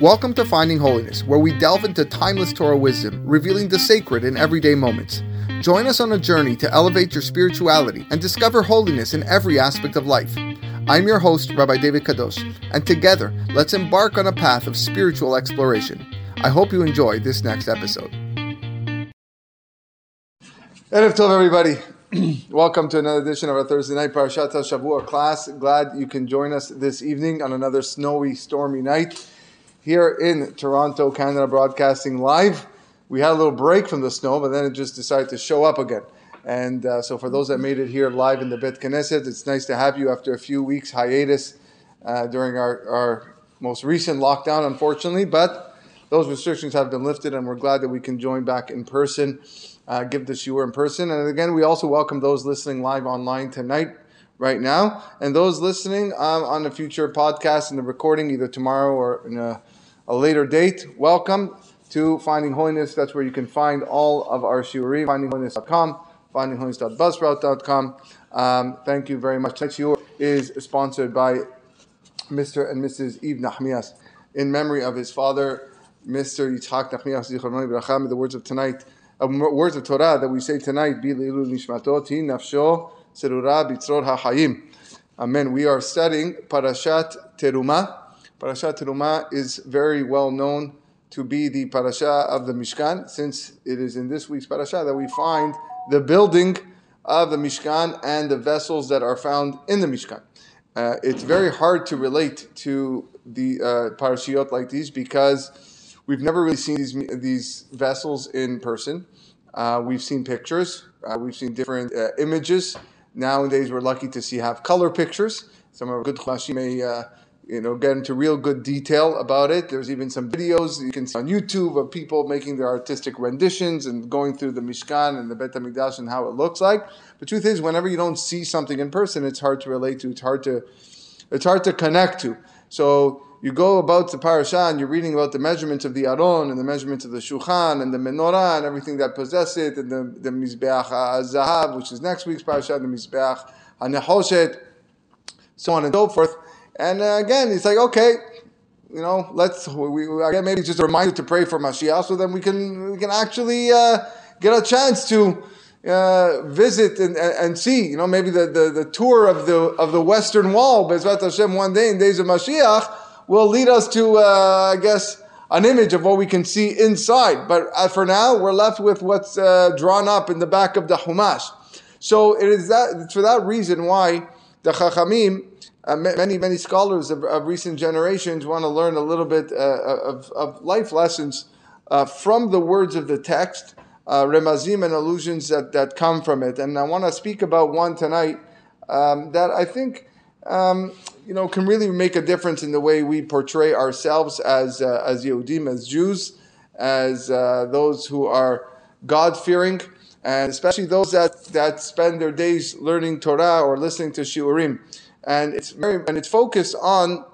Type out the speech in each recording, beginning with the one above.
Welcome to Finding Holiness, where we delve into timeless Torah wisdom, revealing the sacred in everyday moments. Join us on a journey to elevate your spirituality and discover holiness in every aspect of life. I'm your host, Rabbi David Kadosh, and together, let's embark on a path of spiritual exploration. I hope you enjoy this next episode. Erev Tov, everybody. Welcome to another edition of our Thursday night Parashat Shavua class. Glad you can join us this evening on another snowy, stormy night here in Toronto, Canada, broadcasting live. We had a little break from the snow, but then it just decided to show up again. And uh, so, for those that made it here live in the Bet Knesset, it's nice to have you after a few weeks hiatus uh, during our, our most recent lockdown, unfortunately. But those restrictions have been lifted, and we're glad that we can join back in person uh, give the shiur in person. And again, we also welcome those listening live online tonight, right now, and those listening um, on the future podcast and the recording, either tomorrow or in a, a, later date. Welcome to Finding Holiness. That's where you can find all of our shiurim, findingholiness.com, findingholiness.buzzsprout.com. Um, thank you very much. Next shiur is sponsored by Mr. and Mrs. Eve Nahmias in memory of his father, Mr. Yitzhak Nahmias, the words of tonight words of Torah that we say tonight, Bi nishmato ti nafsho serura bitzror ha'chayim. Amen. We are studying Parashat Teruma. Parashat Teruma is very well known to be the parasha of the Mishkan, since it is in this week's parasha that we find the building of the Mishkan and the vessels that are found in the Mishkan. Uh, it's very hard to relate to the uh, parashiot like these because We've never really seen these these vessels in person. Uh, we've seen pictures. Uh, we've seen different uh, images. Nowadays, we're lucky to see have color pictures. Some of our good chashim may uh, you know get into real good detail about it. There's even some videos you can see on YouTube of people making their artistic renditions and going through the Mishkan and the Bet Hamikdash and how it looks like. The truth is, whenever you don't see something in person, it's hard to relate to. It's hard to it's hard to connect to. So you go about the parasha and you're reading about the measurements of the aron and the measurements of the shulchan and the menorah and everything that possess it and the, the mizbeach zahav, which is next week's parasha, the mizbeach hanechoshet, so on and so forth. And uh, again, it's like okay, you know, let's we, again maybe just a reminder to pray for Mashiach, so then we can we can actually uh, get a chance to. Uh, visit and, and, see, you know, maybe the, the, the tour of the of the Western Wall, Bezrat Hashem, one day in days of Mashiach, will lead us to, uh, I guess, an image of what we can see inside. But uh, for now, we're left with what's uh, drawn up in the back of the Humash. So it is that for that reason why the Chachamim, uh, many many scholars of, of, recent generations want to learn a little bit uh, of, of, life lessons uh, from the words of the text, remazim and allusions that, that come from it. And I want to speak about one tonight um, that I think um, you know, can really make a difference in the way we portray ourselves as uh, as Yehudim, as Jews, as uh, those who are God fearing, and especially those that that spend their days learning Torah or listening to Shiurim. And it's very and it's focused on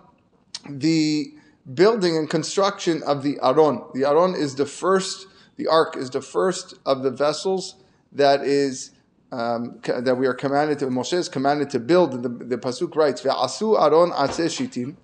the building and construction of the Aron. The Aron is the first. The ark is the first of the vessels that is um, that we are commanded to, Moshe is commanded to build. The, the pasuk writes, "Ve'asu aron shitim,"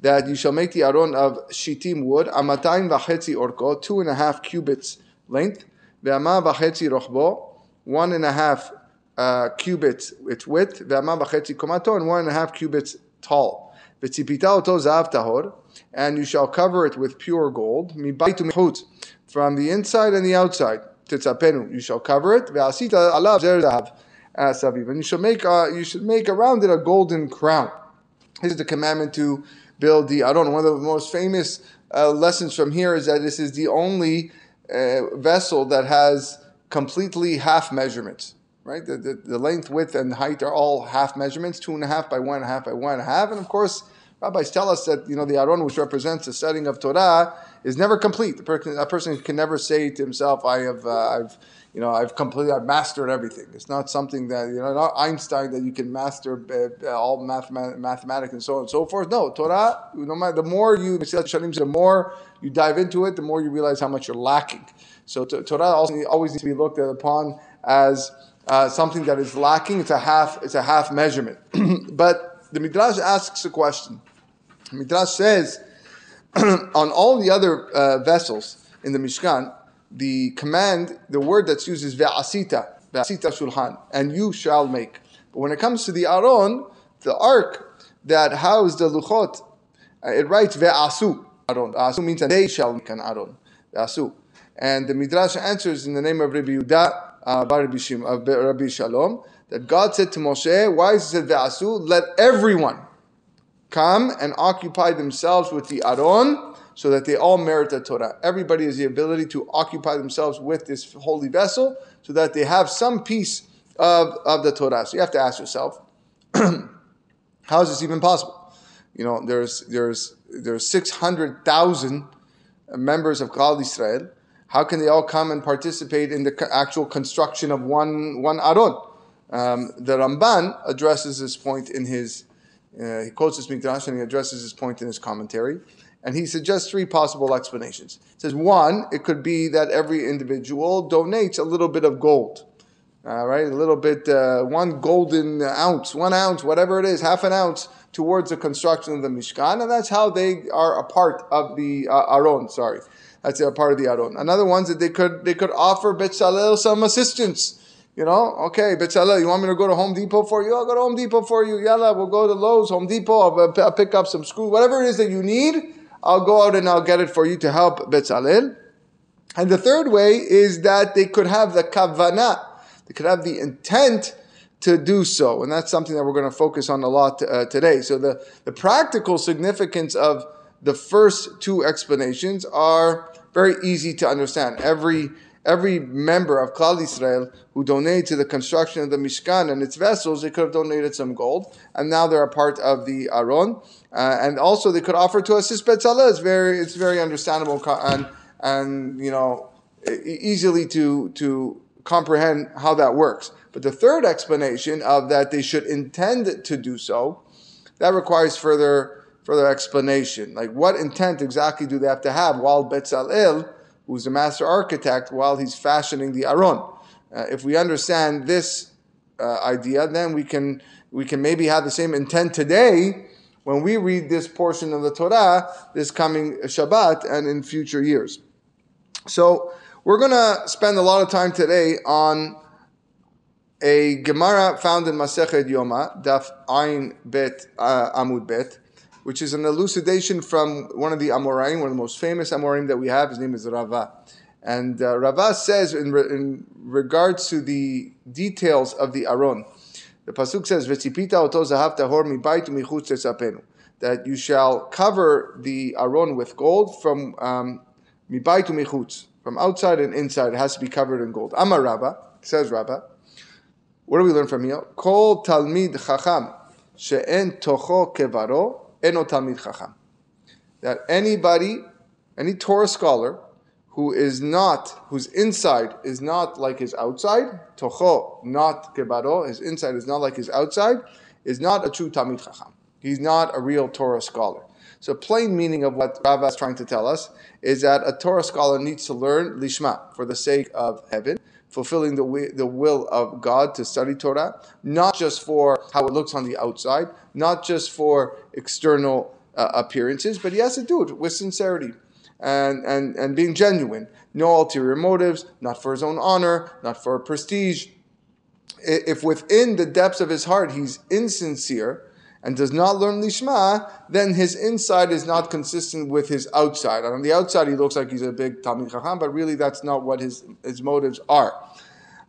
that you shall make the aron of shitim wood, amatayim v'chetzi orko, two and a half cubits length, ve'ama v'chetzi rochbo, one and a half uh, cubits its width, ve'ama v'chetzi komato, and one and a half cubits tall. V'tzipita oto zav tahor, and you shall cover it with pure gold, mihut, from the inside and the outside titzapenu. You shall cover it. Ve'asita alav zer zahav asaviv. And you should make uh, you should make around it a golden crown. This is the commandment to build the I don't know. One of the most famous uh, lessons from here is that this is the only uh, vessel that has completely half measurements. Right, the, the, the length, width, and height are all half measurements, two and a half by one and a half by one and a half, and of course, rabbis tell us that you know the Aron, which represents the setting of Torah, is never complete. The a person can never say to himself, "I have, uh, I've, you know, I've completely, I've mastered everything." It's not something that you know, not Einstein that you can master uh, all math, mathematics and so on and so forth. No, Torah. No matter the more you, the more you dive into it, the more you realize how much you're lacking. So Torah also always needs to be looked at upon as uh, something that is lacking. It's a half. It's a half measurement. but the Midrash asks a question. Midrash says on all the other uh, vessels in the Mishkan, the command, the word that's used is ve'asita, ve'asita shulhan, and you shall make. But when it comes to the Aron, the ark that housed the luchot, uh, it writes ve'asu, Aron. Asu means they shall make an Aron. Ve'asu. And the Midrash answers in the name of Rabbi Yudah, uh, uh, Rabbi Shalom, that God said to Moshe, why is it ve'asu? Let everyone come and occupy themselves with the Aron so that they all merit the Torah. Everybody has the ability to occupy themselves with this holy vessel so that they have some piece of, of the Torah. So you have to ask yourself, how is this even possible? You know, there's there's there's six hundred thousand members of Klal Israel. How can they all come and participate in the actual construction of one one Aron? Um, the Ramban addresses this point in his uh, he quotes this Midrash and he addresses this point in his commentary. And he suggests three possible explanations. He says, one, it could be that every individual donates a little bit of gold. All right, a little bit, uh, one golden ounce, one ounce, whatever it is, half an ounce towards the construction of the Mishkan, and that's how they are a part of the uh, Aron. Sorry, that's a part of the Aron. Another one's that they could they could offer Betzalel some assistance. You know, okay, Betzalel, you want me to go to Home Depot for you? I'll go to Home Depot for you. Yalla, we'll go to Lowe's, Home Depot. I'll, I'll pick up some screws, whatever it is that you need. I'll go out and I'll get it for you to help Betzalel. And the third way is that they could have the kavanah, they could have the intent to do so. And that's something that we're going to focus on a lot uh, today. So the, the practical significance of the first two explanations are very easy to understand. Every every member of Klal Israel who donated to the construction of the Mishkan and its vessels, they could have donated some gold, and now they're a part of the Aron. Uh, and also, they could offer to assist Betzalel. It's very, it's very understandable and and you know easily to to comprehend how that works. But the third explanation of that they should intend to do so, that requires further further explanation. Like what intent exactly do they have to have while Betzalel who's the master architect, while he's fashioning the Aron. Uh, if we understand this uh, idea, then we can we can maybe have the same intent today when we read this portion of the Torah this coming Shabbat and in future years. So we're going to spend a lot of time today on a Gemara found in Masechet Yoma, Daf Ayin Bet uh, Amud Bet, which is an elucidation from one of the Amoraim, one of the most famous Amoraim that we have. His name is Rava. And uh, Rava says, in, re- in, regards to the details of the Aron, the Pasuk says, V'tzipita oto zahav tahor mibayt u'michutz tesapenu. That you shall cover the Aron with gold from um, mibayt. From outside and inside, it has to be covered in gold. Amar Rava, says Rava. What do we learn from here? Kol talmid chacham she'en tocho kevaro eno talmid chacham. That anybody, any Torah scholar who is not, whose inside is not like his outside, tocho, not kebaro, his inside is not like his outside, is not a true talmid chacham. He's not a real Torah scholar. So, plain meaning of what Rava is trying to tell us is that a Torah scholar needs to learn lishma for the sake of heaven, fulfilling the, the will of God to study Torah, not just for how it looks on the outside, not just for external uh, appearances, but he has to do it with sincerity and, and, and being genuine. No ulterior motives, not for his own honor, not for prestige. If within the depths of his heart he's insincere and does not learn Lishma, then his inside is not consistent with his outside. And on the outside, he looks like he's a big Talmid Chacham, but really that's not what his, his motives are.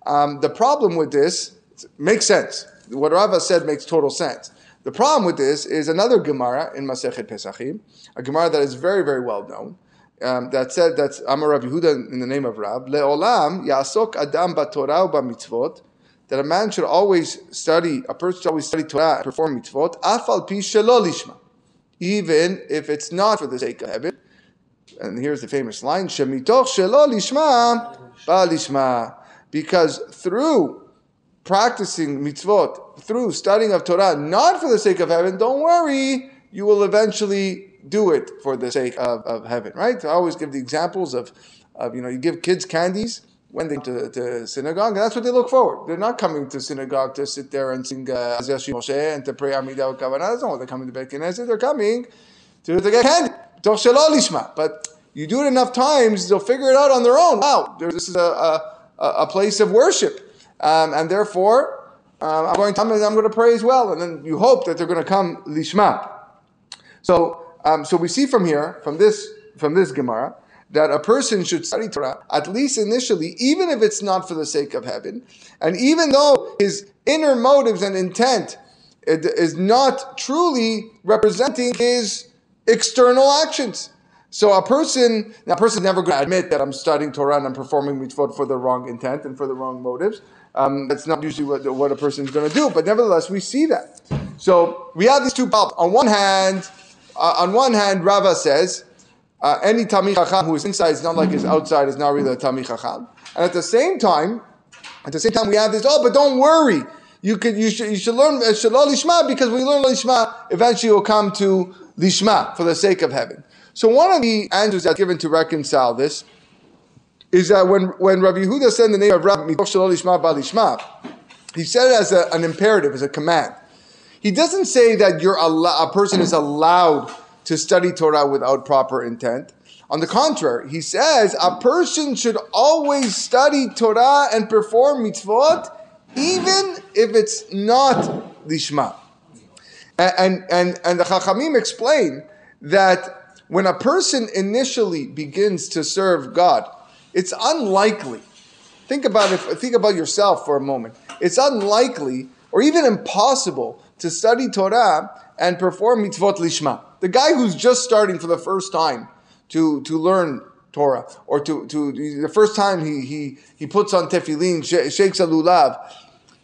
Um, the problem with this makes sense. What Rava said makes total sense. The problem with this is another Gemara in Masechet Pesachim, a Gemara that is very, very well known. Um, that said, that's Amar Rav Yehuda in the name of Rab. Leolam yasok adam b'torah u'b'mitzvot. That a man should always study, a person should always study Torah and perform mitzvot. Afal pi. Even if it's not for the sake of heaven. And here's the famous line: Shemitoch shelo lishma ba lishma. Because through practicing mitzvot, through studying of Torah, not for the sake of heaven, don't worry, you will eventually do it for the sake of, of heaven, right? I always give the examples of, of, you know, you give kids candies when they come to, to synagogue, and that's what they look forward. They're not coming to synagogue to sit there and sing uh, Moshe and to pray Amidah Kavanah. That's not what they're coming to Beit Knesset. They're coming to, to get candy. But you do it enough times, they'll figure it out on their own. Wow, this is a, a, a place of worship. Um, and therefore, uh, I'm going to I'm going to pray as well. And then you hope that they're going to come lishma. So, um, so we see from here, from this, from this Gemara, that a person should study Torah, at least initially, even if it's not for the sake of heaven, and even though his inner motives and intent is not truly representing his external actions. So a person, a person is never going to admit that I'm studying Torah and I'm performing mitzvot for the wrong intent and for the wrong motives. Um, that's not usually what, what a person is going to do, but nevertheless, we see that. So we have these two problems. On one hand, uh, on one hand, Rava says, uh, any Talmid Chacham who is inside is not like his outside is not really a Talmid Chacham. And at the same time, at the same time, we have this, oh, but don't worry. You could, you should, you should learn Shelo Lishma because when you learn Lishma, eventually you'll come to Lishma for the sake of heaven. So one of the answers that's given to reconcile this is that when, when Rabbi Yehuda said the name of Rabbi Lishma Lishma, he said it as a, an imperative, as a command. He doesn't say that you're a person is allowed to study Torah without proper intent. On the contrary, he says a person should always study Torah and perform mitzvot, even if it's not lishma. And, and, and the Chachamim explain that when a person initially begins to serve God, it's unlikely. Think about it. Think about yourself for a moment. It's unlikely or even impossible to study Torah and perform mitzvot lishma. The guy who's just starting for the first time to, to learn Torah, or to, to the first time he, he, he puts on tefillin, shakes a lulav,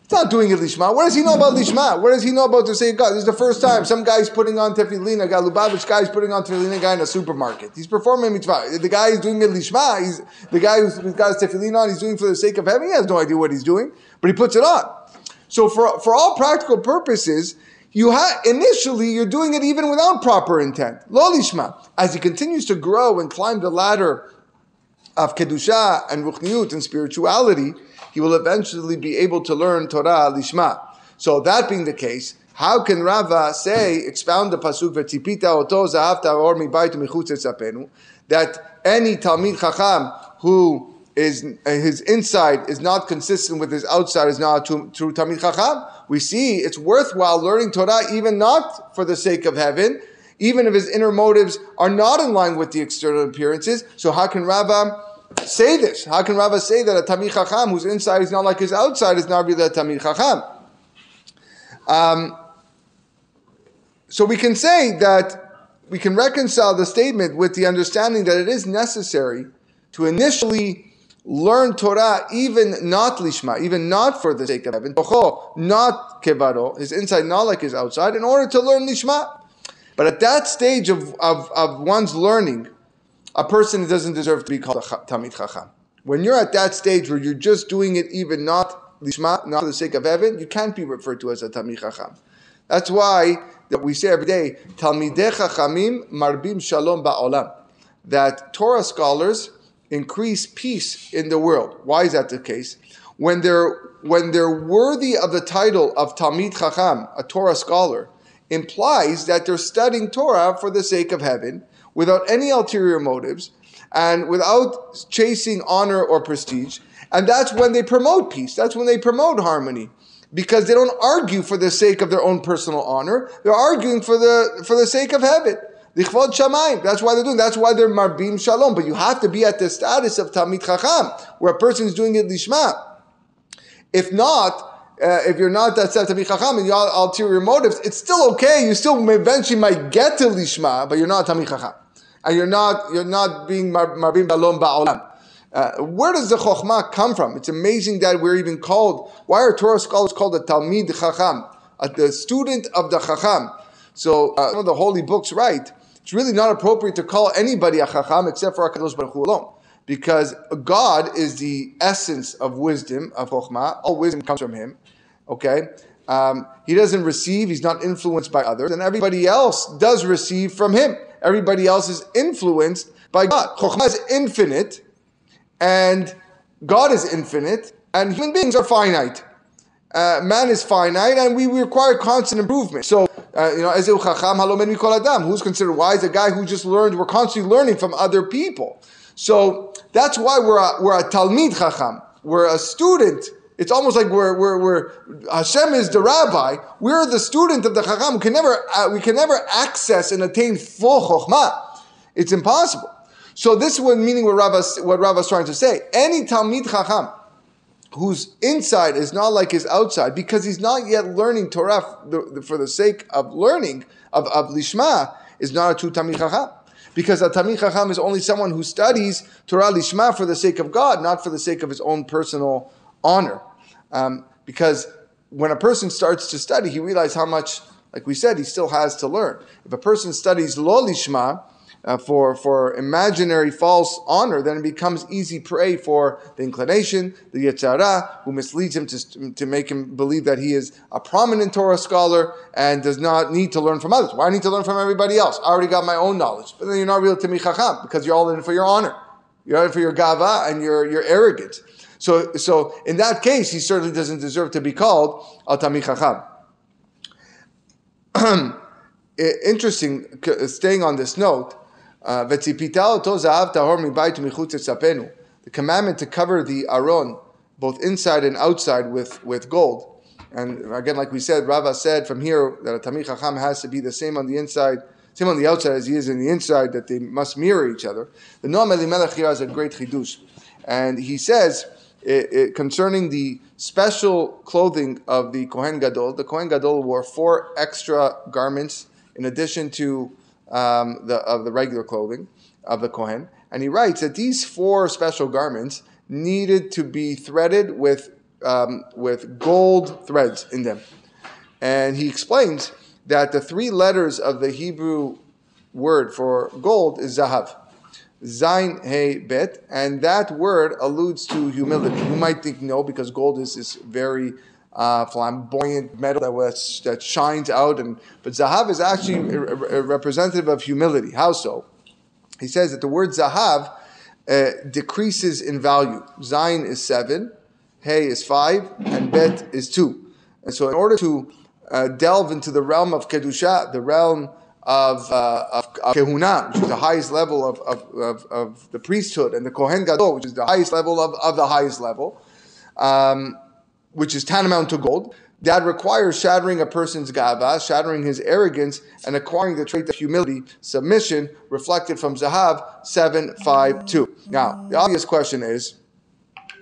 He's not doing it lishma. What does he know about lishma? What does he know about to say God? This is the first time some guy's putting on tefillin, a guy Lubavitch guy is putting on tefillin, a guy in a supermarket. He's performing mitzvah. The guy is doing it lishma. He's the guy who's, who's got his tefillin on. He's doing for the sake of heaven. He has no idea what he's doing, but he puts it on. So for, for all practical purposes, you initially you're doing it even without proper intent. Lo lishma. As he continues to grow and climb the ladder of kedusha and ruchniut and spirituality, he will eventually be able to learn Torah lishma. So that being the case, how can Rava say, expound the pasuk v'tzipita oto zahavta or mibayt michutz that any Talmid Chacham who is his inside is not consistent with his outside is not true, true Chacham. We see it's worthwhile learning Torah even not for the sake of heaven, even if his inner motives are not in line with the external appearances. So how can Rava say this? How can Rava say that a Talmid Chacham whose inside is not like his outside is not really a Talmid Chacham? Um, so we can say that we can reconcile the statement with the understanding that it is necessary to initially learn Torah even not lishma, even not for the sake of heaven, not kevaro, his inside like his outside, in order to learn lishma. But at that stage of, of, of one's learning, a person doesn't deserve to be called a Tamid Chacham. When you're at that stage where you're just doing it even not lishma, not for the sake of heaven, you can't be referred to as a Tamid Chacham. That's why that we say every day, Talmidei Chachamim marbim shalom ba'olam. That Torah scholars increase peace in the world. Why is that the case? When they're when they're worthy of the title of Talmid Chacham, a Torah scholar, implies that they're studying Torah for the sake of heaven, without any ulterior motives, and without chasing honor or prestige. And that's when they promote peace. That's when they promote harmony. Because they don't argue for the sake of their own personal honor. They're arguing for the, for the sake of heaven. Lichvod shamayim. That's why they're doing. That's why they're marbim shalom. But you have to be at the status of tamid chacham, where a person is doing it lishma. If not, uh, if you're not that set tamid chacham and you have ulterior motives, it's still okay. You still eventually might get to lishma, but you're not tamid chacham, and you're not you're not being marbim shalom ba'olam. Uh, where does the chokhmah come from? It's amazing that we're even called. Why are Torah scholars called a talmid chacham, a, the student of the chacham? So uh, some of the holy books write it's really not appropriate to call anybody a chacham except for HaKadosh Baruch Hu alone. Because God is the essence of wisdom, of chokhmah. All wisdom comes from Him. Okay? Um, he doesn't receive, he's not influenced by others, and everybody else does receive from Him. Everybody else is influenced by God. Chokhmah is infinite, and God is infinite, and human beings are finite. Uh, man is finite, and we require constant improvement. So Uh, you know, Chacham Adam. Who's considered wise? A guy who just learned. We're constantly learning from other people. So that's why we're a, we're a Talmid Chacham. We're a student. It's almost like we're, we're, we're Hashem is the rabbi. We're the student of the Chacham. We can never uh, we can never access and attain full Chokhmah. It's impossible. So this is what meaning what Rava's what Rava's trying to say. Any Talmid Chacham whose inside is not like his outside because he's not yet learning Torah for the sake of learning of, of Lishma is not a true Talmid Chacham. Because a Talmid Chacham is only someone who studies Torah Lishma for the sake of God, not for the sake of his own personal honor. Um, because when a person starts to study, he realizes how much, like we said, he still has to learn. If a person studies Lo Lishma, uh, for, for imaginary false honor, then it becomes easy prey for the inclination, the Yetzer Hara, who misleads him to, to make him believe that he is a prominent Torah scholar and does not need to learn from others. Why need to learn from everybody else? I already got my own knowledge. But then you're not real Tami Chacham because you're all in for your honor. You're in for your gava and your, your arrogance. So, so in that case, he certainly doesn't deserve to be called a Tami Chacham. Interesting, staying on this note, the commandment to cover the aron, both inside and outside, with, with gold. And again, like we said, Rava said from here that a Talmid Chacham has to be the same on the inside, same on the outside as he is in the inside, that they must mirror each other. The Noam Elimelech here has a great chidush. And he says, it, it, concerning the special clothing of the Kohen Gadol, the Kohen Gadol wore four extra garments in addition to um, the, of the regular clothing of the Kohen. And he writes that these four special garments needed to be threaded with, um, with gold threads in them. And he explains that the three letters of the Hebrew word for gold is zahav. Zain He Bet, and that word alludes to humility. You might think no, because gold is this very uh, flamboyant metal that, was, that shines out. And but zahav is actually a, a representative of humility. How so? He says that the word zahav uh, decreases in value. Zain is seven, hey is five, and bet is two. And so, in order to uh, delve into the realm of kedusha, the realm of, uh, of, of kehuna, which is the highest level of, of, of, of, the priesthood, and the kohen gadol, which is the highest level of, of the highest level. Um, which is tantamount to gold, that requires shattering a person's gava, shattering his arrogance, and acquiring the trait of humility, submission, reflected from Zahav 752. Now, the obvious question is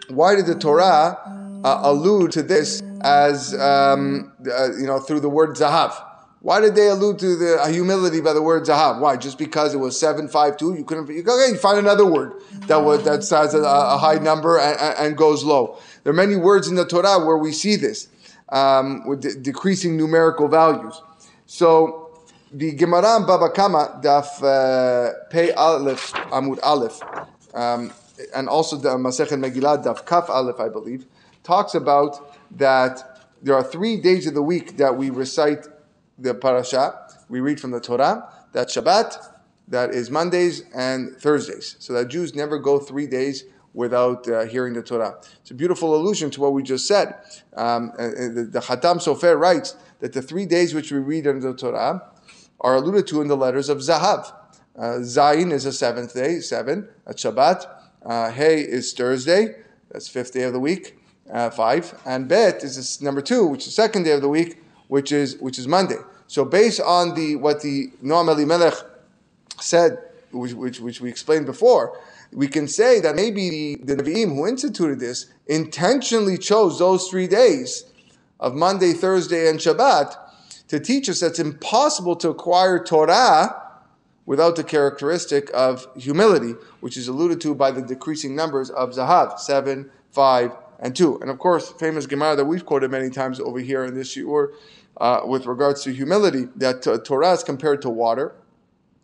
why did the Torah uh, allude to this as, um, uh, you know, through the word Zahav? Why did they allude to the humility by the word zahav? Why? Just because it was seven five two? You couldn't. You, okay, you find another word that was that has a, a high number and, and, goes low. There are many words in the Torah where we see this um, with de- decreasing numerical values. So the Gemara in Baba Kama daf uh, Pei Aleph Amud Aleph, um, and also the Masechet Megillah daf Kaf Aleph, I believe, talks about that there are three days of the week that we recite the parasha, we read from the Torah that Shabbat, that is Mondays and Thursdays. So that Jews never go three days without uh, hearing the Torah. It's a beautiful allusion to what we just said. Um, uh, uh the, the Khatam Sofer writes that the three days which we read in the Torah are alluded to in the letters of Zahav. Uh, Zayin is a seventh day, seven, that's Shabbat. Uh, hey is Thursday, that's fifth day of the week, uh, five. And Bet is this number two, which is second day of the week, which is which is Monday. So based on the what the Noam Elimelech said, which, which, which we explained before, we can say that maybe the, the Nevi'im who instituted this intentionally chose those three days of Monday, Thursday, and Shabbat to teach us that it's impossible to acquire Torah without the characteristic of humility, which is alluded to by the decreasing numbers of Zahav, seven, five, and two. And of course, famous Gemara that we've quoted many times over here in this shiur uh, with regards to humility, that uh, Torah is compared to water.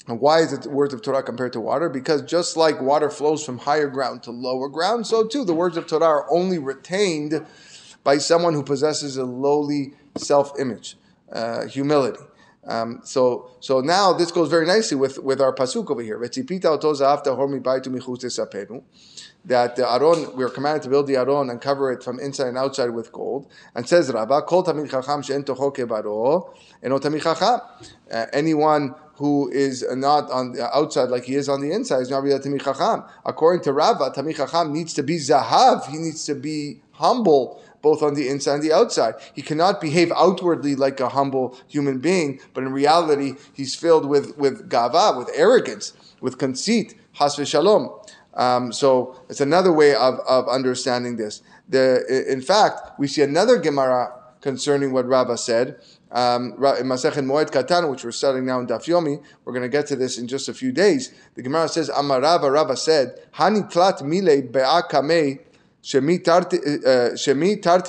And why is the words of Torah compared to water? Because just like water flows from higher ground to lower ground, so too the words of Torah are only retained by someone who possesses a lowly self image, uh, humility. Um, so, so now this goes very nicely with, with our pasuk over here. That the aron, we are commanded to build the aron and cover it from inside and outside with gold. And says Rabbah, Kol tamid chacham eno tamid chacham. Uh, anyone who is not on the outside like he is on the inside is not really a tamid chacham. According to Rabbah, tamid chacham needs to be zahav. He needs to be humble both on the inside and the outside. He cannot behave outwardly like a humble human being, but in reality, he's filled with, with gava, with arrogance, with conceit, has. Um, so it's another way of, of understanding this. The, in fact, we see another Gemara concerning what Rabbah said. Um, in Masechet Moed Katan, which we're studying now in Daf Yomi, we're going to get to this in just a few days. The Gemara says, Amar Rabbah, Rabbah said, Hani tlat mile be'akamei Shemi tarti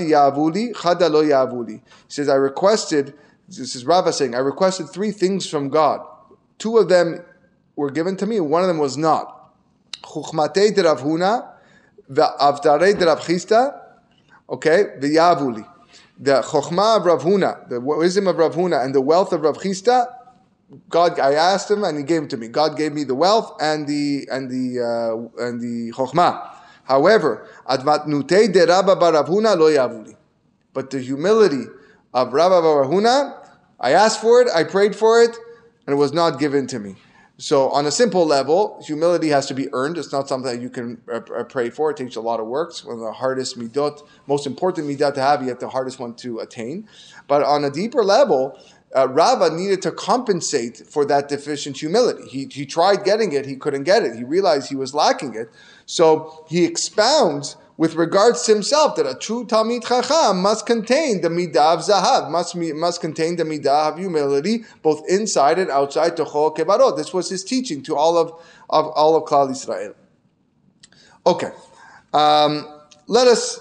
yavuli, chada lo yavuli. He says, I requested, this is Rava saying, I requested three things from God. Two of them were given to me, one of them was not. Chuchmatei de Rav Huna, v'avtarei de Rav Chisda, okay. The chokhmah of Rav Huna, the wisdom of Rav Huna, and the wealth of Rav Chisda, God, I asked him, and he gave it to me. God gave me the wealth and the and the uh, and the chokhmah. However, advatnute de Rabba. But the humility of Rabba bar Rav Huna, I asked for it, I prayed for it, and it was not given to me. So, on a simple level, humility has to be earned. It's not something that you can uh, uh, pray for. It takes a lot of work. It's one of the hardest midot, most important midot to have, yet the hardest one to attain. But on a deeper level, uh, Rava needed to compensate for that deficient humility. He, he tried getting it, he couldn't get it. He realized he was lacking it. So he expounds with regards to himself that a true Talmid Chacham must contain the midah of zahav, must, must contain the midah of humility, both inside and outside tochol kebarot. This was his teaching to all of, of all of Klal Israel. Okay, um, let us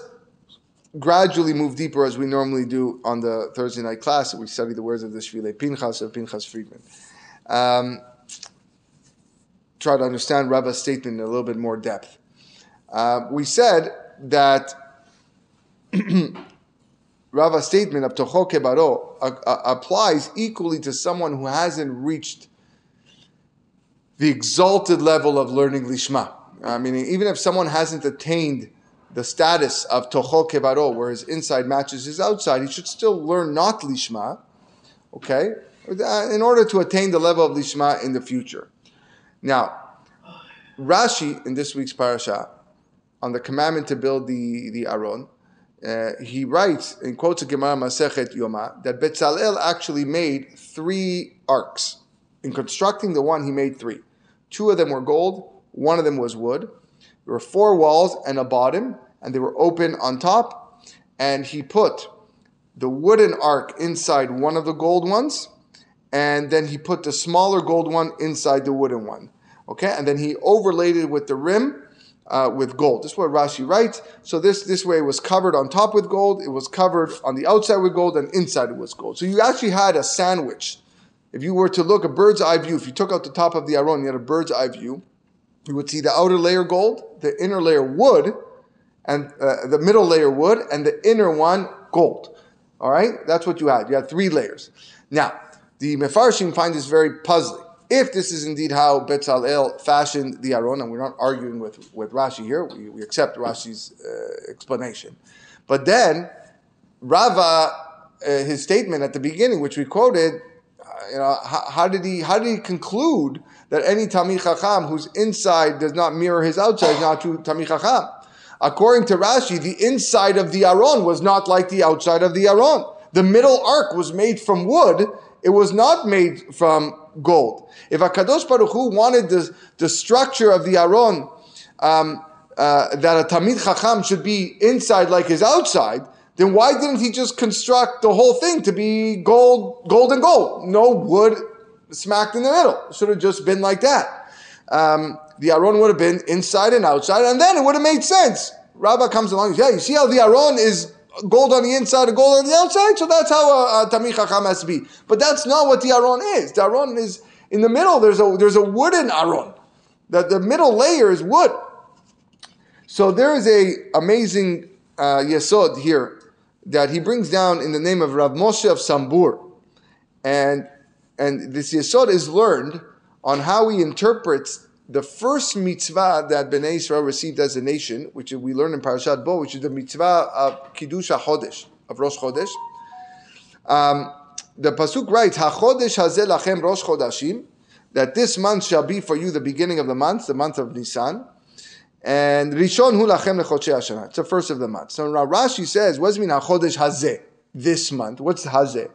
gradually move deeper as we normally do on the Thursday night class. We study the words of the Shvile Pinchas of Pinchas Friedman. Um, try to understand Rabba's statement in a little bit more depth. Uh, we said that Rava's statement of Toho Kebaro uh, uh, applies equally to someone who hasn't reached the exalted level of learning Lishma. I uh, mean, even if someone hasn't attained the status of Toho kevaro, where his inside matches his outside, he should still learn not Lishma, okay, in order to attain the level of Lishma in the future. Now, Rashi in this week's parasha, on the commandment to build the, the Aron, uh, he writes, in quotes a Gemara Masechet Yoma, that Betzalel actually made three arks. In constructing the one, he made three. Two of them were gold, one of them was wood. There were four walls and a bottom, and they were open on top. And he put the wooden ark inside one of the gold ones, and then he put the smaller gold one inside the wooden one. Okay, and then he overlaid it with the rim uh, with gold. This is what Rashi writes. So this this way was covered on top with gold. It was covered on the outside with gold, and inside it was gold. So you actually had a sandwich. If you were to look a bird's eye view, if you took out the top of the aron, you had a bird's eye view you would see the outer layer gold, the inner layer wood, and uh, the middle layer wood, and the inner one gold. All right, that's what you had. You had three layers. Now, the Mefarshim find this very puzzling. If this is indeed how Betzalel fashioned the Aron, and we're not arguing with, with Rashi here, we, we accept Rashi's uh, explanation. But then, Rava, uh, his statement at the beginning, which we quoted, uh, you know, how, how, did he how did he conclude that any Talmid Chacham whose inside does not mirror his outside is not true Talmid Chacham. According to Rashi, the inside of the Aron was not like the outside of the Aron. The middle ark was made from wood. It was not made from gold. If Akadosh Baruch Hu wanted the, the structure of the Aron, um, uh, that a Tamid Chacham should be inside like his outside, then why didn't he just construct the whole thing to be gold, gold and gold? No wood smacked in the middle. It should have just been like that. Um, the Aron would have been inside and outside, and then it would have made sense. Rabbah comes along, yeah, you see how the Aron is gold on the inside and gold on the outside? So that's how a, a Tamid Chacham has to be. But that's not what the Aron is. The Aron is in the middle, there's a, there's a wooden Aron. That the middle layer is wood. So there is a amazing uh, yesod here that he brings down in the name of Rav Moshe of Sambur. And and this Yesod is learned on how he interprets the first mitzvah that Bnei Israel received as a nation, which we learn in Parashat Bo, which is the mitzvah of Kiddush HaChodesh, of Rosh Chodesh. Um, the Pasuk writes, HaChodesh hazeh lachem Rosh Chodashim, that this month shall be for you the beginning of the month, the month of Nisan. And Rishon hu lachem lechodshei Hashanah. It's the first of the month. So Rashi says, what does it mean HaChodesh hazeh, this month? What's hazeh?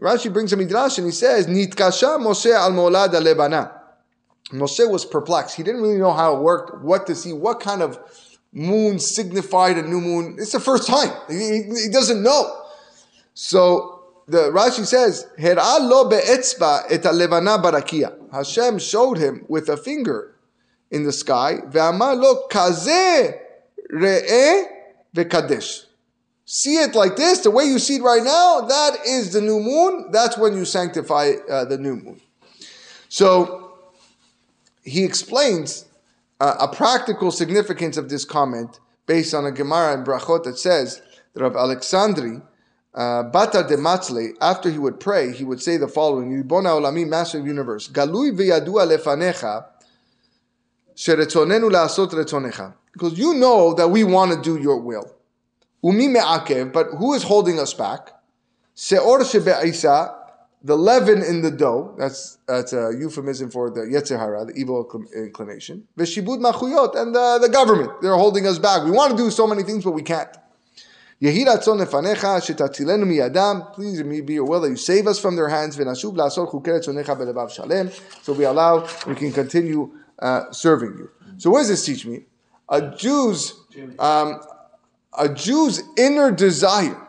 Rashi brings a midrash and he says, Nitkasha Moshe al molad lebana. Moshe was perplexed. He didn't really know how it worked, what to see, what kind of moon signified a new moon. It's the first time. He, he doesn't know. So the Rashi says, lo be'etzba et levana barakia. Hashem showed him with a finger in the sky. Ve'amar lo kazeh re'eh ve'kadesh. See it like this, the way you see it right now, that is the new moon. That's when you sanctify uh, the new moon. So he explains uh, a practical significance of this comment based on a Gemara in Brachot that says that of Alexandri, uh, Bata de Matzle, after he would pray, he would say the following: Ribona olami, Master of universe, galui v'yadua lefanecha, la'asot. Because you know that we want to do your will. Umi me'akev, but who is holding us back? Seor shebe'isa, the leaven in the dough, that's, that's a euphemism for the Yetzer Hara, the evil inclination. Veshibud machuyot, and the, the government, they're holding us back. We want to do so many things, but we can't. Please be your will that you save us from their hands, so we allow, we can continue uh, serving you. So what does this teach me? A Jew's, um, a Jew's inner desire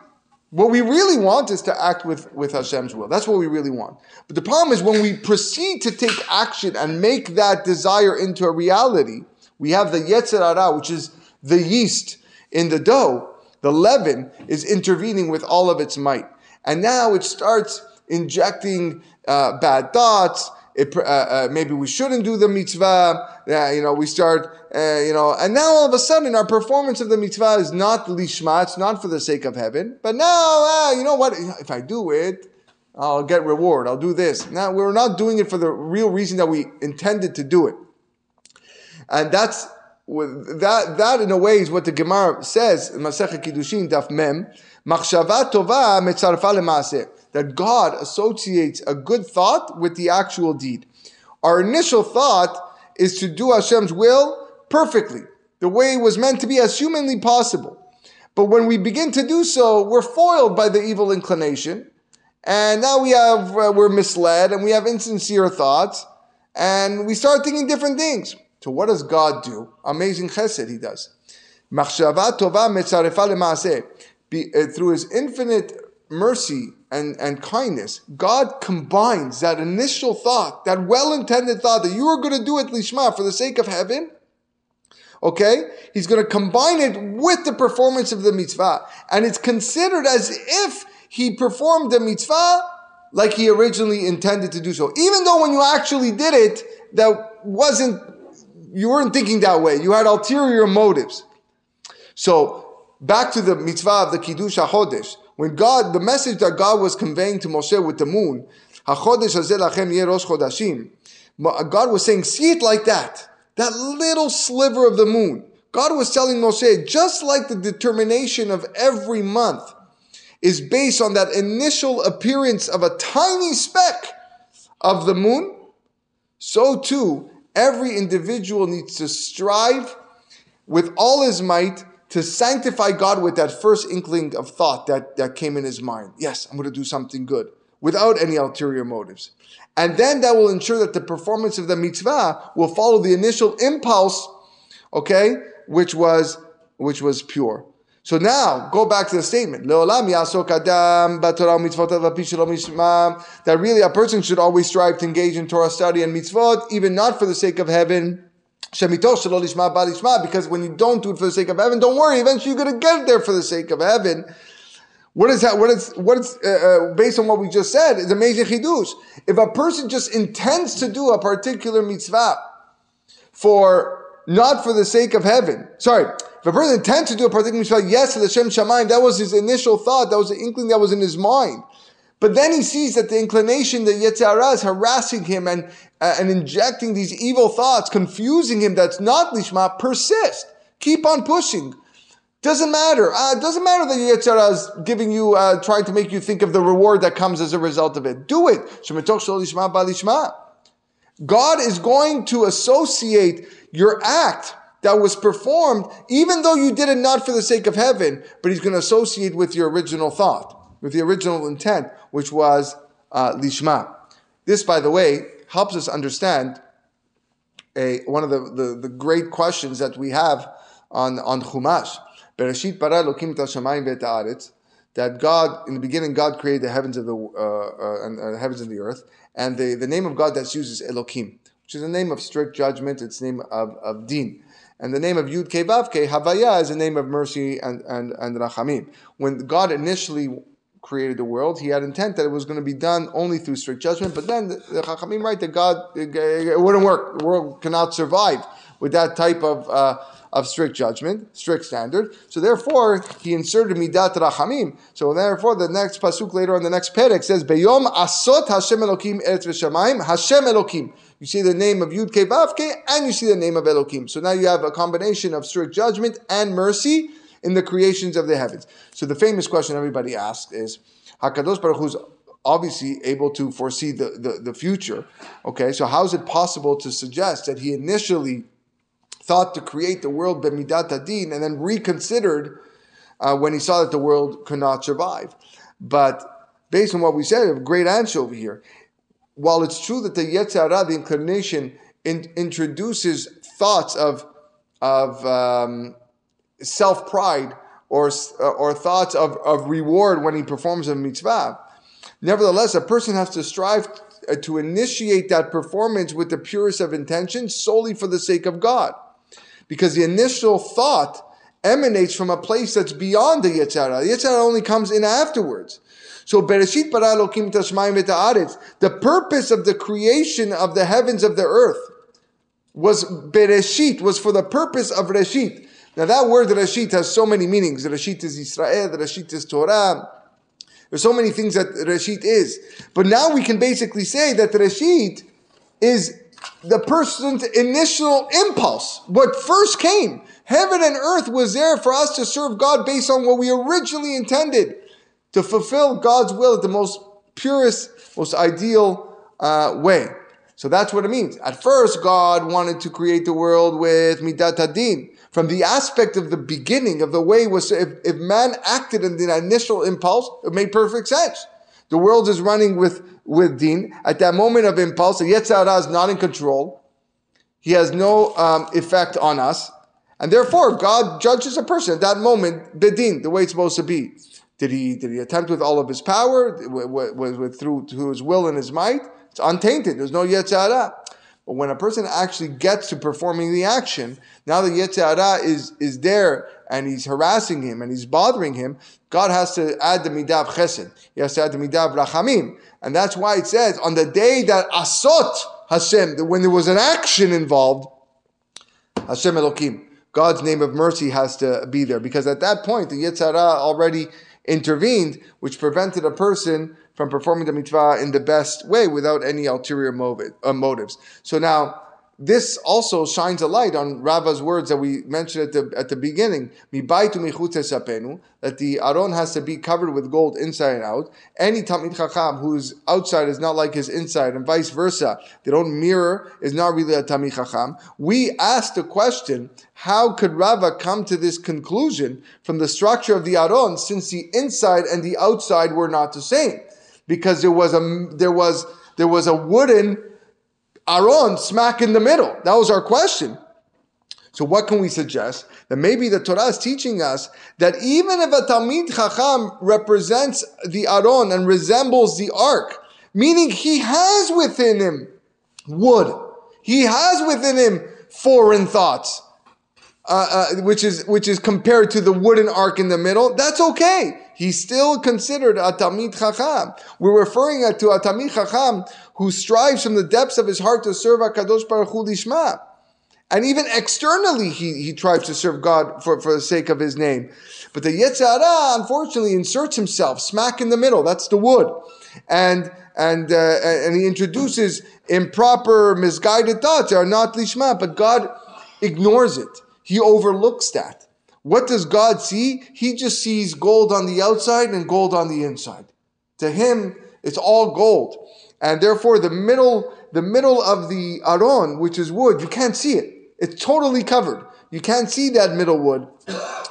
what we really want is to act with, with Hashem's will. That's what we really want. But the problem is when we proceed to take action and make that desire into a reality, we have the Yetzer Hara, which is the yeast in the dough. The leaven is intervening with all of its might. And now it starts injecting uh, bad thoughts, it, uh, uh, maybe we shouldn't do the mitzvah. Uh, you know, we start, uh, you know, and now all of a sudden our performance of the mitzvah is not lishma, it's not for the sake of heaven. But now, ah, you know what? If I do it, I'll get reward. I'll do this. Now we're not doing it for the real reason that we intended to do it. And that's that. That in a way is what the Gemara says in Masechet Kiddushin Daf Mem. Machshava tova metzarfa lemaaseh that God associates a good thought with the actual deed. Our initial thought is to do Hashem's will perfectly, the way it was meant to be as humanly possible. But when we begin to do so, we're foiled by the evil inclination, and now we have uh, we're misled and we have insincere thoughts, and we start thinking different things. So what does God do? Amazing chesed he does. Uh, through his infinite mercy and, and kindness, God combines that initial thought, that well intended thought that you are going to do it lishma for the sake of heaven. Okay? He's going to combine it with the performance of the mitzvah. And it's considered as if he performed the mitzvah like he originally intended to do so. Even though when you actually did it, that wasn't, you weren't thinking that way. You had ulterior motives. So, back to the mitzvah of the Kiddush HaChodesh. When God, the message that God was conveying to Moshe with the moon, God was saying, see it like that. That little sliver of the moon. God was telling Moshe, just like the determination of every month is based on that initial appearance of a tiny speck of the moon, so too every individual needs to strive with all his might to sanctify God with that first inkling of thought that, that came in his mind. Yes, I'm going to do something good without any ulterior motives. And then that will ensure that the performance of the mitzvah will follow the initial impulse, okay, which was which was pure. So now, go back to the statement. That really a person should always strive to engage in Torah study and mitzvot, even not for the sake of heaven, because when you don't do it for the sake of heaven, don't worry, eventually you're going to get there for the sake of heaven. What is that? What is what is uh, uh, based on what we just said is amazing chidush. If a person just intends to do a particular mitzvah for not for the sake of heaven, sorry, if a person intends to do a particular mitzvah, yes, to the Shem Shamayim, that was his initial thought, that was the inkling that was in his mind. But then he sees that the inclination, that Yetzer Hara is harassing him and, uh, and injecting these evil thoughts, confusing him that's not Lishma, persist. Keep on pushing. Doesn't matter. Uh, doesn't matter that Yetzer Hara is giving you, uh, trying to make you think of the reward that comes as a result of it. Do it. God is going to associate your act that was performed, even though you did it not for the sake of heaven, but He's going to associate with your original thought, with the original intent, which was uh, lishma. This, by the way, helps us understand a, one of the, the, the great questions that we have on, on Chumash. Bereshit bara Elokim tashamayim ve'ta'aretz. That God, in the beginning, God created the heavens of the uh, uh, and, uh, heavens and the earth, and the, the name of God that's used is Elokim, which is a name of strict judgment. It's name of, of Din. And the name of Yud Ke, Havaya, is a name of mercy and, and, and Rachamim. When God initially created the world, he had intent that it was going to be done only through strict judgment, but then the, Chachamim write that God, it, wouldn't work. The world cannot survive with that type of uh, of strict judgment, strict standard. So therefore, he inserted midat rachamim. So therefore, the next pasuk later on the next perek says, "Beyom asot Hashem Elokim eretz Hashem Elokim." You see the name of Yud Ke Vav Ke, and you see the name of Elokim. So now you have a combination of strict judgment and mercy in the creations of the heavens. So the famous question everybody asks is, Hakadosh Baruch Hu's obviously able to foresee the, the, the future. Okay, so how is it possible to suggest that he initially thought to create the world b'midat adin, and then reconsidered uh, when he saw that the world could not survive. But based on what we said, a great answer over here. While it's true that the Yetzer Hara, the inclination, in, introduces thoughts of of um, self pride or uh, or thoughts of, of reward when he performs a mitzvah. Nevertheless, a person has to strive uh, to initiate that performance with the purest of intentions solely for the sake of God because the initial thought emanates from a place that's beyond the Yetzer Hara. The Yetzer Hara only comes in afterwards. So Bereshit bara Elokim v'ta'aretz. The purpose of the creation of the heavens of the earth was Bereshit, was for the purpose of Reshit. Now that word Reshit has so many meanings. Reshit is Israel, Reshit is Torah. There's so many things that Reshit is. But now we can basically say that Reshit is the person's initial impulse, what first came. Heaven and earth was there for us to serve God based on what we originally intended to fulfill God's will at the most purest, most ideal uh, way. So that's what it means. At first, God wanted to create the world with midat adin. From the aspect of the beginning of the way was if, if man acted in the initial impulse, it made perfect sense. The world is running with, with din. At that moment of impulse, the Yetzer Hara is not in control. He has no um, effect on us. And therefore, God judges a person at that moment, bedin, the way it's supposed to be. Did he, did he attempt with all of his power, with, with, with through, through his will and his might? It's untainted. There's no Yetzer Hara. But when a person actually gets to performing the action, now the Yetzer Hara is, is there and he's harassing him and he's bothering him, God has to add the midat chesed. He has to add the midat rachamim. And that's why it says, on the day that asot Hashem, when there was an action involved, Hashem Elokim, God's name of mercy has to be there. Because at that point, the Yetzer Hara already intervened, which prevented a person from performing the mitzvah in the best way without any ulterior motive, uh, motives. So now, this also shines a light on Rava's words that we mentioned at the at the beginning. That the aron has to be covered with gold inside and out. Any talmid chacham whose outside is not like his inside, and vice versa. Their own mirror is not really a talmid chacham. We asked the question: How could Rava come to this conclusion from the structure of the aron, since the inside and the outside were not the same? Because there was a there was there was a wooden Aron smack in the middle? That was our question. So what can we suggest? That maybe the Torah is teaching us that even if a Talmid Chacham represents the Aron and resembles the ark, meaning he has within him wood, he has within him foreign thoughts, uh, uh, which is which is compared to the wooden ark in the middle. That's okay. He's still considered a Talmid Chacham. We're referring to a Talmid Chacham who strives from the depths of his heart to serve HaKadosh Baruch Hu Lishma. And even externally, he, he tries to serve God for, for the sake of his name. But the Yetzer Hara, unfortunately, inserts himself smack in the middle. That's the wood. And, and, uh, and he introduces improper, misguided thoughts that are not lishma, but God ignores it. He overlooks that. What does God see? He just sees gold on the outside and gold on the inside. To him, it's all gold. And therefore, the middle, the middle of the aron, which is wood, you can't see it. It's totally covered. You can't see that middle wood.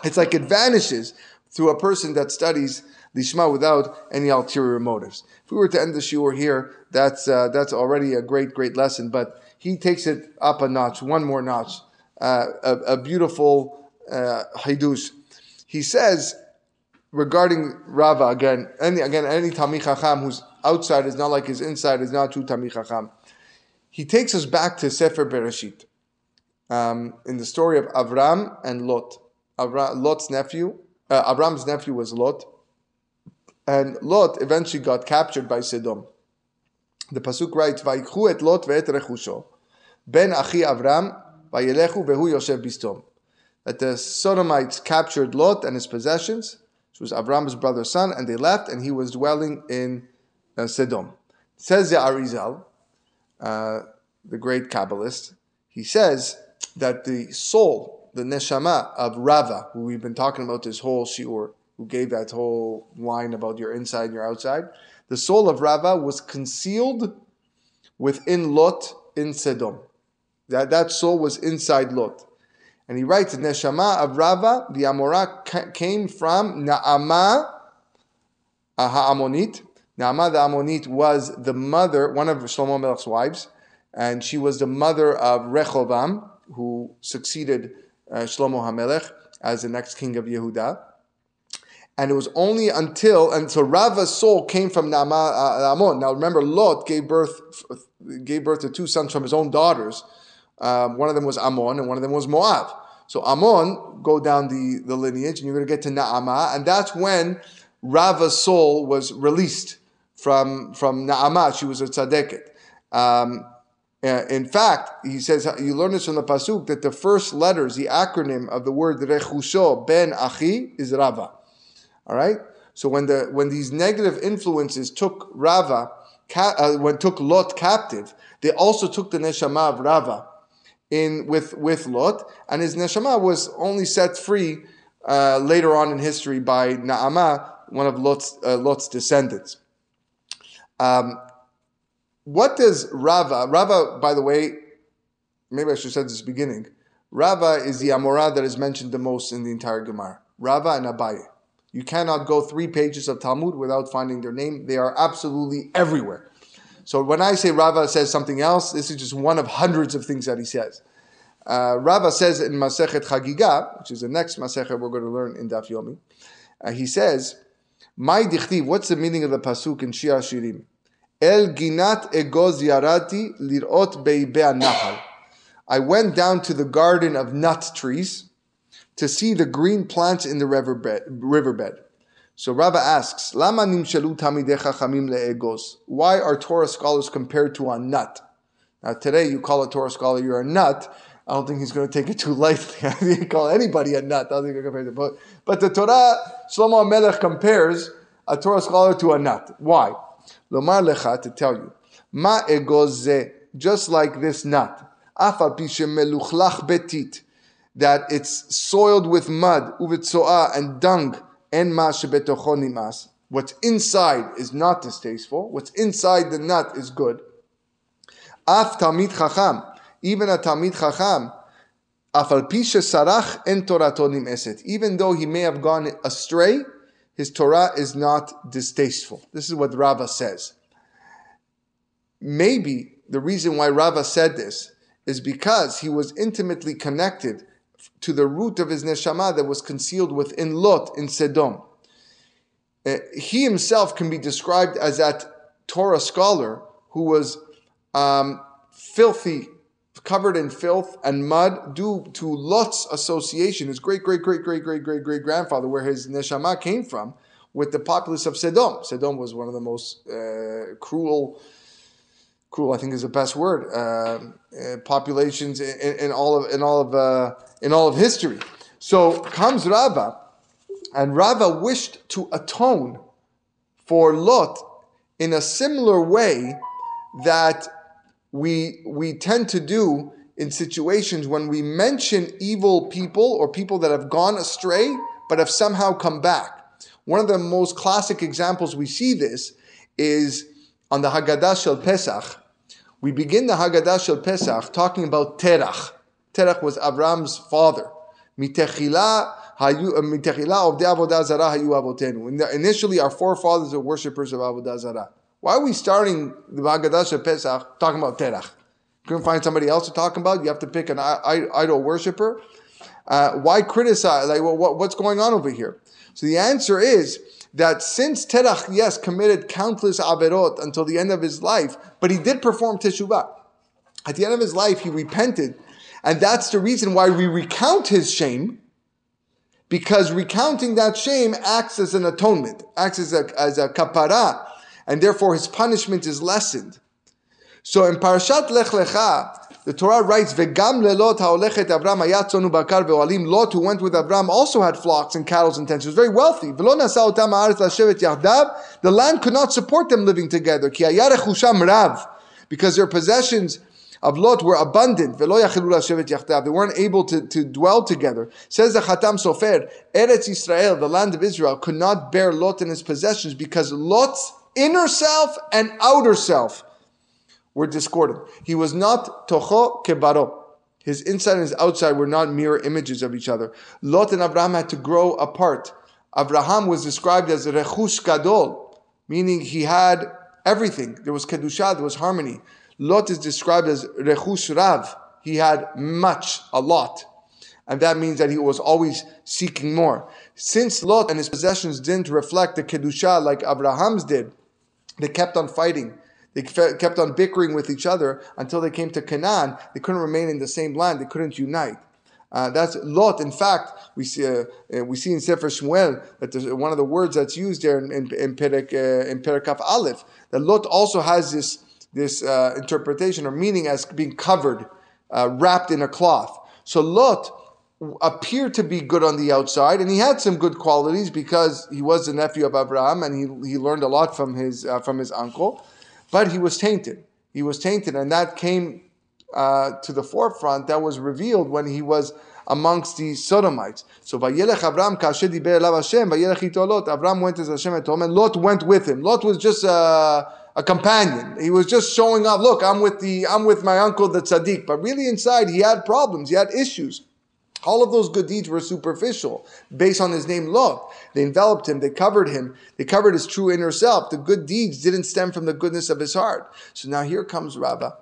It's like it vanishes through a person that studies lishma without any ulterior motives. If we were to end the shiur here, that's uh, that's already a great, great lesson. But he takes it up a notch, one more notch. Uh, a, a, beautiful uh. He says regarding Rava again, any again any Talmid Chacham who's outside is not like his inside is not true Talmid Chacham. He takes us back to Sefer Bereshit um, in the story of Avram and Lot. Lot's nephew, uh, Avram's nephew was Lot, and Lot eventually got captured by Sodom. The pasuk writes, "Vayikhu et Lot ve'et rechusho, ben achi Avram, vayelechu vehu yoshev bistom." That the Sodomites captured Lot and his possessions, which was Avram's brother's son, and they left, and he was dwelling in uh, Sodom. Says the Arizal, uh, the great Kabbalist, he says that the soul, the neshama of Rava, who we've been talking about this whole shiur, who gave that whole line about your inside and your outside, the soul of Rava was concealed within Lot in Sodom. That, that soul was inside Lot. And he writes, neshama of Rava, the Amorah, came from Naama, Ha'amonit. Naama the Ammonite was the mother, one of Shlomo Melech's wives, and she was the mother of Rechovam, who succeeded uh, Shlomo HaMelech as the next king of Yehuda. And it was only until, and so Rava's soul came from Naama, uh, Ammon. Now remember, Lot gave birth, gave birth to two sons from his own daughters. Um, one of them was Ammon and one of them was Moab. So Ammon, go down the, the lineage and you're going to get to Naama. And that's when Rava's soul was released from, from Naama. She was a tzaddiket. Um, uh, in fact, he says, you learn this from the Pasuk, that the first letters, the acronym of the word Rechusho ben Achi is Rava. All right? So when, the, when these negative influences took Rava, uh, when took Lot captive, they also took the neshama of Rava in with with Lot, and his neshama was only set free uh, later on in history by Naama, one of Lot's, uh, Lot's descendants. Um, what does Rava, Rava, by the way, maybe I should said this beginning, Rava is the Amorah that is mentioned the most in the entire Gemara. Rava and Abaye. You cannot go three pages of Talmud without finding their name. They are absolutely everywhere. So when I say Rava says something else, this is just one of hundreds of things that he says. Uh, Rava says in Masechet Chagiga, which is the next Masechet we're going to learn in Daf Yomi, uh, he says, "My dichtiv." What's the meaning of the pasuk in Shir Shirim? El ginat egoz yarati lirot beibe nahal. I went down to the garden of nut trees to see the green plants in the riverbed. riverbed. So Rava asks, Lama nimshalu talmidei chachamim leegos? Why are Torah scholars compared to a nut? Now today you call a Torah scholar, you're a nut. I don't think he's going to take it too lightly. I think you call anybody a nut. I don't think you're compared to but, but the Torah, Shlomo Melech compares a Torah scholar to a nut. Why? Lomar lecha, to tell you. Ma egoze, just like this nut. Afa pishem meluchlach betit, that it's soiled with mud, uvitzoa, and dung, shebetocho nimas. What's inside is not distasteful. What's inside the nut is good. Af talmid chacham, even a talmid chacham, afal pishe sarach en toratonim eset. Even though he may have gone astray, his Torah is not distasteful. This is what Rava says. Maybe the reason why Rava said this is because he was intimately connected to the root of his neshama that was concealed within Lot in Sodom. Uh, he himself can be described as that Torah scholar who was um, filthy covered in filth and mud due to Lot's association, his great, great, great, great, great, great, great grandfather, where his neshama came from, with the populace of Sodom. Sodom was one of the most uh, cruel, cruel, I think is the best word. Uh, uh, populations in, in, all of in all of uh, in all of history. So comes Rava, and Rava wished to atone for Lot in a similar way that we we tend to do in situations when we mention evil people or people that have gone astray but have somehow come back. One of the most classic examples we see this is on the Haggadah Shel Pesach. We begin the Haggadah Shel Pesach talking about Terach. Terach was Avram's father. Mitechila Initially, our forefathers were worshippers of Avodah Zarah. Why are we starting the Haggadah Shel Pesach talking about Terach? couldn't find somebody else to talk about. You have to pick an idol worshiper. Uh, why criticize? Like, well, what, what's going on over here? So the answer is that since Terach, yes, committed countless averot until the end of his life, but he did perform teshuvah. At the end of his life, he repented, and that's the reason why we recount his shame, because recounting that shame acts as an atonement, acts as a, as a kapara, and therefore his punishment is lessened. So in Parashat Lech Lecha, the Torah writes, "Vegam lelot haolechet Avram ayatzonu bakar ve'olim." Lot, who went with Avram, also had flocks and cattle and tents. He was very wealthy. V'lo nasa otam haaretz lashevet yahdav. The land could not support them living together. Ki ayarechusham rav, because their possessions of Lot were abundant. They weren't able to, to dwell together. Says the Khatam Sofer, Eretz Israel, the land of Israel, could not bear Lot and his possessions because Lot's inner self and outer self were discordant. He was not tocho kebaro. His inside and his outside were not mirror images of each other. Lot and Abraham had to grow apart. Abraham was described as rechush gadol, meaning he had everything. There was kedusha, there was harmony. Lot is described as rechush rav. He had much, a lot. And that means that he was always seeking more. Since Lot and his possessions didn't reflect the kedusha like Abraham's did, they kept on fighting. They kept on bickering with each other until they came to Canaan. They couldn't remain in the same land. They couldn't unite. Uh, that's Lot. In fact, we see uh, uh we see in Sefer Shmuel that one of the words that's used there in in, in uh, in Aleph that Lot also has this this uh, interpretation or meaning as being covered, uh, wrapped in a cloth. So Lot appeared to be good on the outside, and he had some good qualities because he was the nephew of Abraham and he, he learned a lot from his from his uncle. But he was tainted. He was tainted, and that came uh, to the forefront. That was revealed when he was amongst the Sodomites. So Vayelech Avram kasher diber Hashem, Vayelech ito Lot. Avram went as Hashem told him, and Lot went with him. Lot was just a, a companion. He was just showing off. Look, I'm with the I'm with my uncle the tzaddik. But really inside, he had problems. He had issues. All of those good deeds were superficial, based on his name Lot. They enveloped him, they covered him, they covered his true inner self. The good deeds didn't stem from the goodness of his heart. So now here comes Rava.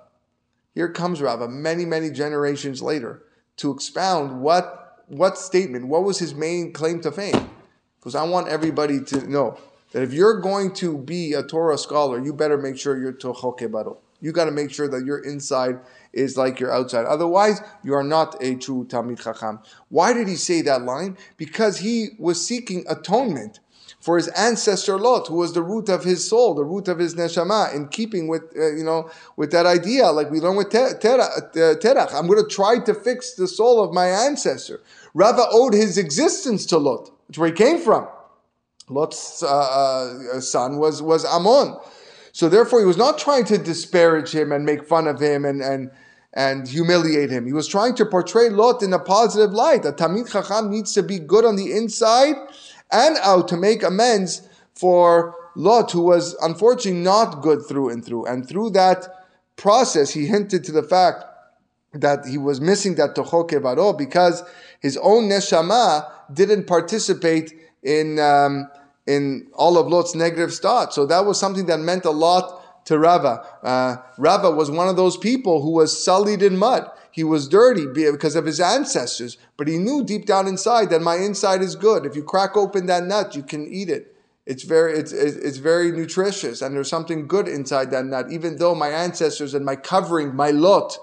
Here comes Rava, many, many generations later, to expound what, what statement, what was his main claim to fame. Because I want everybody to know that if you're going to be a Torah scholar, you better make sure you're tochokebaro. You got to make sure that your inside is like your outside. Otherwise, you are not a true Talmid Chacham. Why did he say that line? Because he was seeking atonement for his ancestor Lot, who was the root of his soul, the root of his neshama, in keeping with uh, you know with that idea, like we learn with Terach. Uh, I'm going to try to fix the soul of my ancestor. Rava owed his existence to Lot. That's where he came from. Lot's uh, uh, son was was Ammon. So therefore, he was not trying to disparage him and make fun of him and, and, and humiliate him. He was trying to portray Lot in a positive light. A Talmid Chacham needs to be good on the inside and out to make amends for Lot, who was unfortunately not good through and through. And through that process, he hinted to the fact that he was missing that tocho kevaro because his own neshama didn't participate in um, in all of Lot's negative thoughts. So that was something that meant a lot to Rava. Uh, Rava was one of those people who was sullied in mud. He was dirty because of his ancestors, but he knew deep down inside that my inside is good. If you crack open that nut, you can eat it. It's very, it's, it's very nutritious, and there's something good inside that nut. Even though my ancestors and my covering, my lot,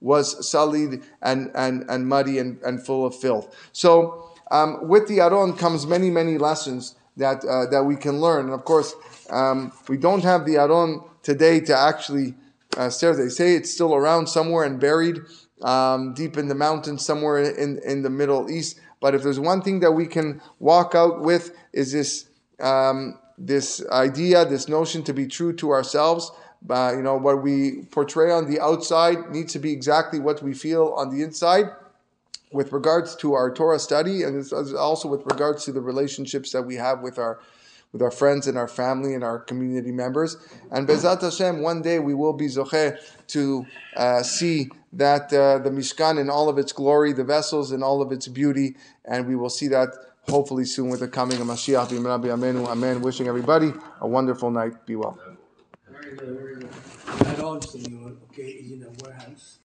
was sullied and, and, and muddy and, and full of filth. So um, with the Aron comes many, many lessons that uh, that we can learn. And of course, um, we don't have the Aron today to actually uh, stairs. They say it's still around somewhere and buried um, deep in the mountains somewhere in, in the Middle East. But if there's one thing that we can walk out with is this um, this idea, this notion to be true to ourselves. Uh, you know, what we portray on the outside needs to be exactly what we feel on the inside with regards to our Torah study and also with regards to the relationships that we have with our with our friends and our family and our community members. And Bezat Hashem, one day we will be zoche to uh, see that uh, the Mishkan in all of its glory, the vessels in all of its beauty, and we will see that hopefully soon with the coming of Mashiach. Amenu, amen. Wishing everybody a wonderful night. Be well. Very good, very good. That also, okay, in warehouse.